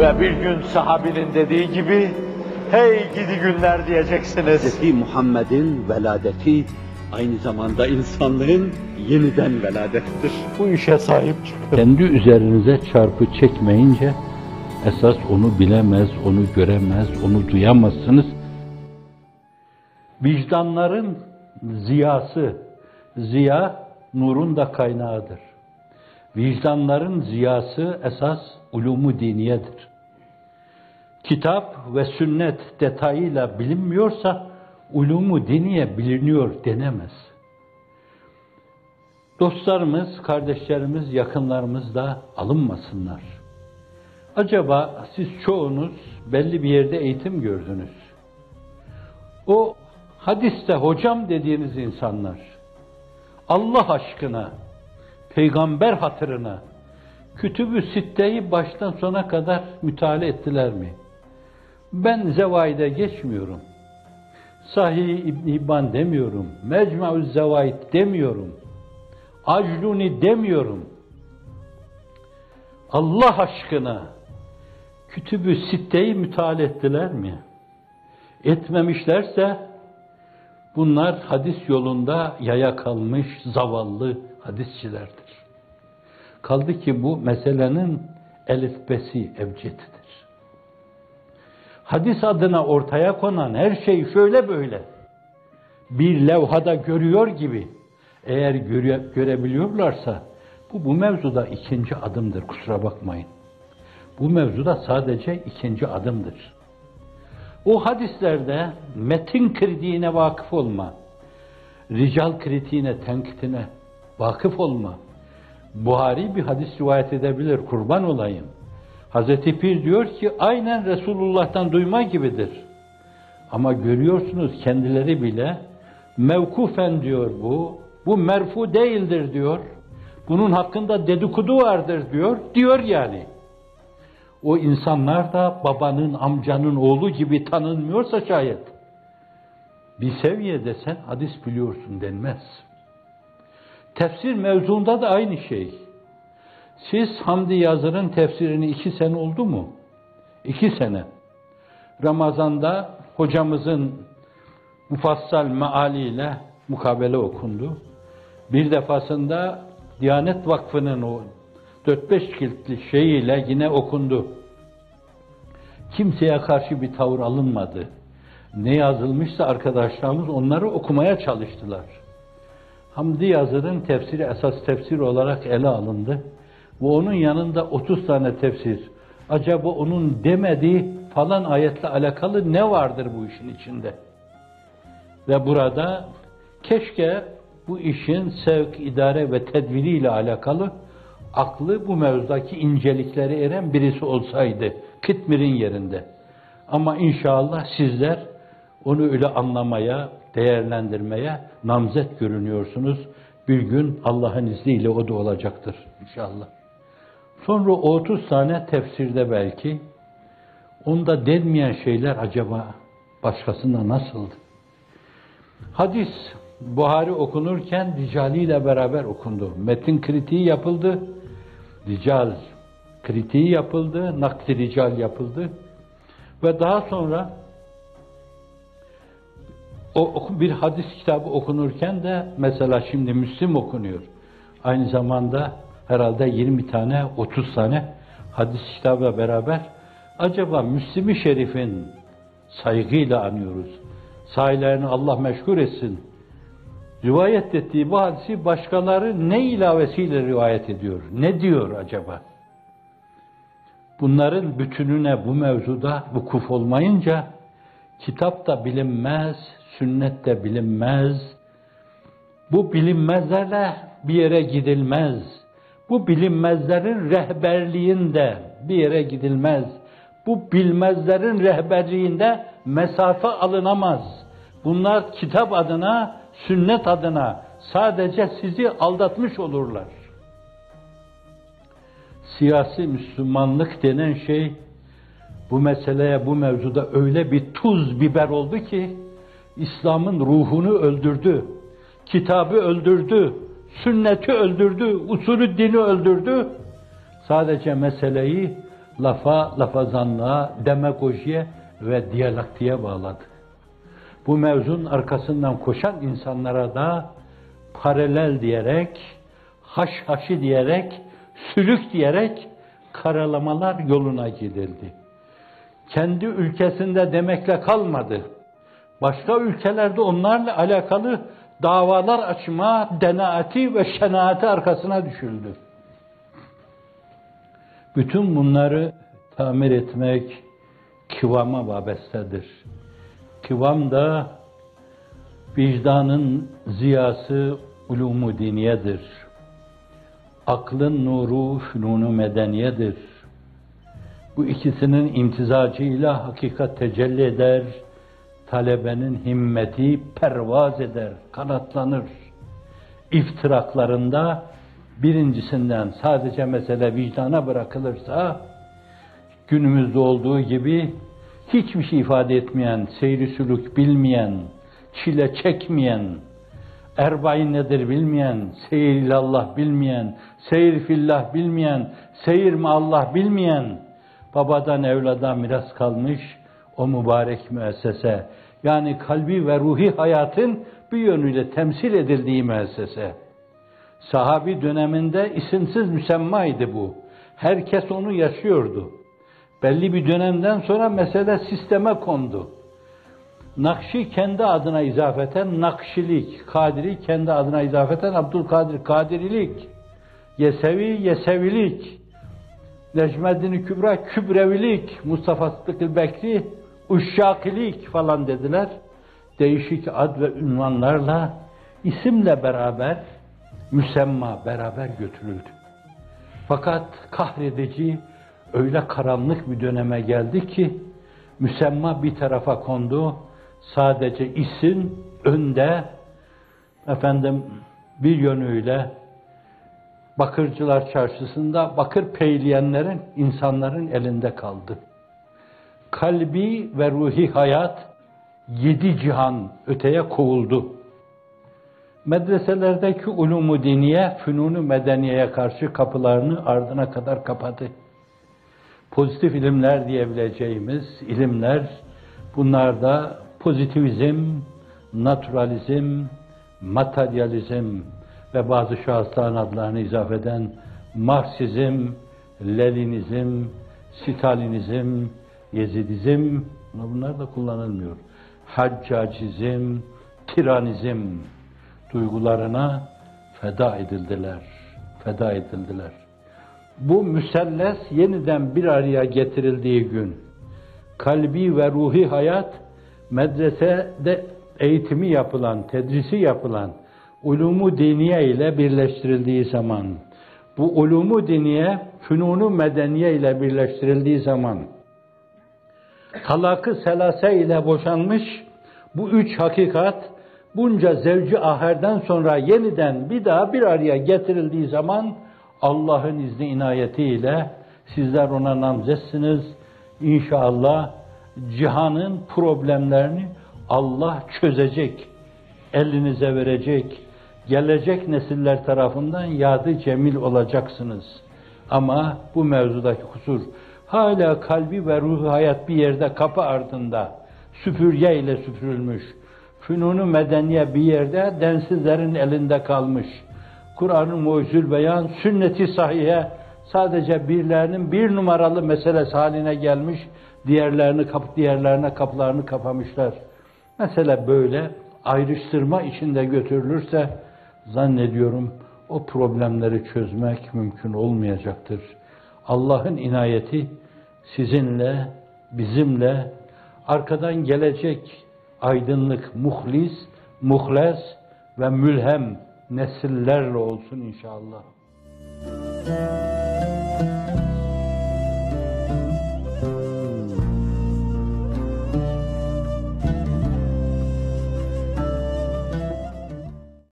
Ve bir gün sahabinin dediği gibi, hey gidi günler diyeceksiniz. Hz. Muhammed'in veladeti aynı zamanda insanlığın yeniden veladettir. Bu işe sahip çıkın. Kendi üzerinize çarpı çekmeyince esas onu bilemez, onu göremez, onu duyamazsınız. Vicdanların ziyası, ziya nurun da kaynağıdır. Vicdanların ziyası esas ulumu diniyedir. Kitap ve sünnet detayıyla bilinmiyorsa ulumu diniye biliniyor denemez. Dostlarımız, kardeşlerimiz, yakınlarımız da alınmasınlar. Acaba siz çoğunuz belli bir yerde eğitim gördünüz. O hadiste hocam dediğiniz insanlar Allah aşkına, peygamber hatırına kütübü sitteyi baştan sona kadar müteala ettiler mi? Ben zevaide geçmiyorum. Sahih İbn İbban demiyorum. Mecmu'uz Zevaid demiyorum. Acluni demiyorum. Allah aşkına kütübü sitteyi müteala ettiler mi? Etmemişlerse bunlar hadis yolunda yaya kalmış zavallı hadisçilerdir. Kaldı ki bu meselenin elifbesi evcetidir. Hadis adına ortaya konan her şey şöyle böyle. Bir levhada görüyor gibi eğer göre, görebiliyorlarsa bu bu mevzuda ikinci adımdır kusura bakmayın. Bu mevzuda sadece ikinci adımdır. O hadislerde metin kritiğine vakıf olma, rical kritiğine, tenkitine vakıf olma. Buhari bir hadis rivayet edebilir, kurban olayım. Hazreti Pir diyor ki aynen Resulullah'tan duyma gibidir. Ama görüyorsunuz kendileri bile mevkufen diyor bu, bu merfu değildir diyor. Bunun hakkında dedikodu vardır diyor, diyor yani. O insanlar da babanın, amcanın oğlu gibi tanınmıyorsa şayet, bir seviyede sen hadis biliyorsun denmez. Tefsir mevzuunda da aynı şey. Siz Hamdi Yazır'ın tefsirini iki sene oldu mu? İki sene. Ramazan'da hocamızın mufassal mealiyle mukabele okundu. Bir defasında Diyanet Vakfı'nın o 4-5 kilitli şeyiyle yine okundu. Kimseye karşı bir tavır alınmadı. Ne yazılmışsa arkadaşlarımız onları okumaya çalıştılar. Hamdi Yazır'ın tefsiri esas tefsir olarak ele alındı. Ve onun yanında 30 tane tefsir. Acaba onun demediği falan ayetle alakalı ne vardır bu işin içinde? Ve burada keşke bu işin sevk, idare ve tedbiriyle alakalı aklı bu mevzudaki incelikleri eren birisi olsaydı Kıtmir'in yerinde. Ama inşallah sizler onu öyle anlamaya, değerlendirmeye namzet görünüyorsunuz. Bir gün Allah'ın izniyle o da olacaktır inşallah. Sonra o 30 tane tefsirde belki onda denmeyen şeyler acaba başkasında nasıldı? Hadis Buhari okunurken Ricali ile beraber okundu. Metin kritiği yapıldı. Rical kritiği yapıldı. Nakli rical yapıldı. Ve daha sonra o bir hadis kitabı okunurken de mesela şimdi Müslim okunuyor. Aynı zamanda herhalde 20 tane, 30 tane hadis kitabı beraber acaba Müslim-i Şerif'in saygıyla anıyoruz. Sahilerini Allah meşgul etsin. Rivayet ettiği bu hadisi başkaları ne ilavesiyle rivayet ediyor? Ne diyor acaba? Bunların bütününe bu mevzuda vukuf olmayınca kitap da bilinmez, sünnet de bilinmez. Bu bilinmezlerle bir yere gidilmez. Bu bilinmezlerin rehberliğinde bir yere gidilmez. Bu bilmezlerin rehberliğinde mesafe alınamaz. Bunlar kitap adına, sünnet adına sadece sizi aldatmış olurlar. Siyasi Müslümanlık denen şey bu meseleye, bu mevzuda öyle bir tuz biber oldu ki İslam'ın ruhunu öldürdü. Kitabı öldürdü. Sünneti öldürdü. Usulü dini öldürdü. Sadece meseleyi lafa, lafazanlığa, demagojiye ve diyalektiğe bağladı. Bu mevzun arkasından koşan insanlara da paralel diyerek, haş haşı diyerek, sülük diyerek karalamalar yoluna gidildi. Kendi ülkesinde demekle kalmadı. Başka ülkelerde onlarla alakalı davalar açma, denaati ve şenaati arkasına düşüldü. Bütün bunları tamir etmek kıvama vabestedir. Kıvam da vicdanın ziyası ulumu diniyedir. Aklın nuru fünunu medeniyedir. Bu ikisinin imtizacıyla hakikat tecelli eder, talebenin himmeti pervaz eder, kanatlanır. İftiraklarında birincisinden sadece mesele vicdana bırakılırsa, günümüzde olduğu gibi hiçbir şey ifade etmeyen, seyri sülük bilmeyen, çile çekmeyen, erbain nedir bilmeyen, seyir ilallah bilmeyen, seyir fillah bilmeyen, seyir mi Allah bilmeyen, babadan evlada miras kalmış o mübarek müessese. Yani kalbi ve ruhi hayatın bir yönüyle temsil edildiği müessese. Sahabi döneminde isimsiz müsemmaydı bu. Herkes onu yaşıyordu. Belli bir dönemden sonra mesele sisteme kondu. Nakşi kendi adına izafeten Nakşilik, Kadiri kendi adına izafeten Abdülkadir Kadirilik, Yesevi Yesevilik, Necmeddin Kübra Kübrevilik, Mustafa Sıddık Bekri Uşşakilik falan dediler. Değişik ad ve ünvanlarla isimle beraber müsemma beraber götürüldü. Fakat kahredici öyle karanlık bir döneme geldi ki müsemma bir tarafa kondu. Sadece isim önde efendim bir yönüyle Bakırcılar Çarşısı'nda bakır peyleyenlerin, insanların elinde kaldı. Kalbi ve ruhi hayat yedi cihan öteye kovuldu. Medreselerdeki ulumu diniye, fünunu medeniyeye karşı kapılarını ardına kadar kapadı. Pozitif ilimler diyebileceğimiz ilimler, bunlar da pozitivizm, naturalizm, materyalizm ve bazı şahısların adlarını izaf eden Marksizm, Leninizm, Stalinizm, Yezidizm, bunlar da kullanılmıyor. Haccacizm, tiranizm duygularına feda edildiler. Feda edildiler. Bu müselles yeniden bir araya getirildiği gün kalbi ve ruhi hayat medresede eğitimi yapılan, tedrisi yapılan ulumu diniye ile birleştirildiği zaman bu ulumu diniye fünunu medeniye ile birleştirildiği zaman talakı selase ile boşanmış bu üç hakikat bunca zevci aherden sonra yeniden bir daha bir araya getirildiği zaman Allah'ın izni inayetiyle sizler ona namzetsiniz. İnşallah cihanın problemlerini Allah çözecek, elinize verecek, gelecek nesiller tarafından yadı cemil olacaksınız. Ama bu mevzudaki kusur hala kalbi ve ruhu hayat bir yerde kapı ardında süpürge ile süpürülmüş. Fünunu medeniye bir yerde densizlerin elinde kalmış. Kur'an'ın mucizül beyan, sünneti sahihe sadece birlerinin bir numaralı meselesi haline gelmiş. Diğerlerini kap diğerlerine kapılarını kapamışlar. Mesele böyle ayrıştırma içinde götürülürse zannediyorum o problemleri çözmek mümkün olmayacaktır. Allah'ın inayeti sizinle, bizimle, arkadan gelecek aydınlık, muhlis, muhles ve mülhem nesillerle olsun inşallah.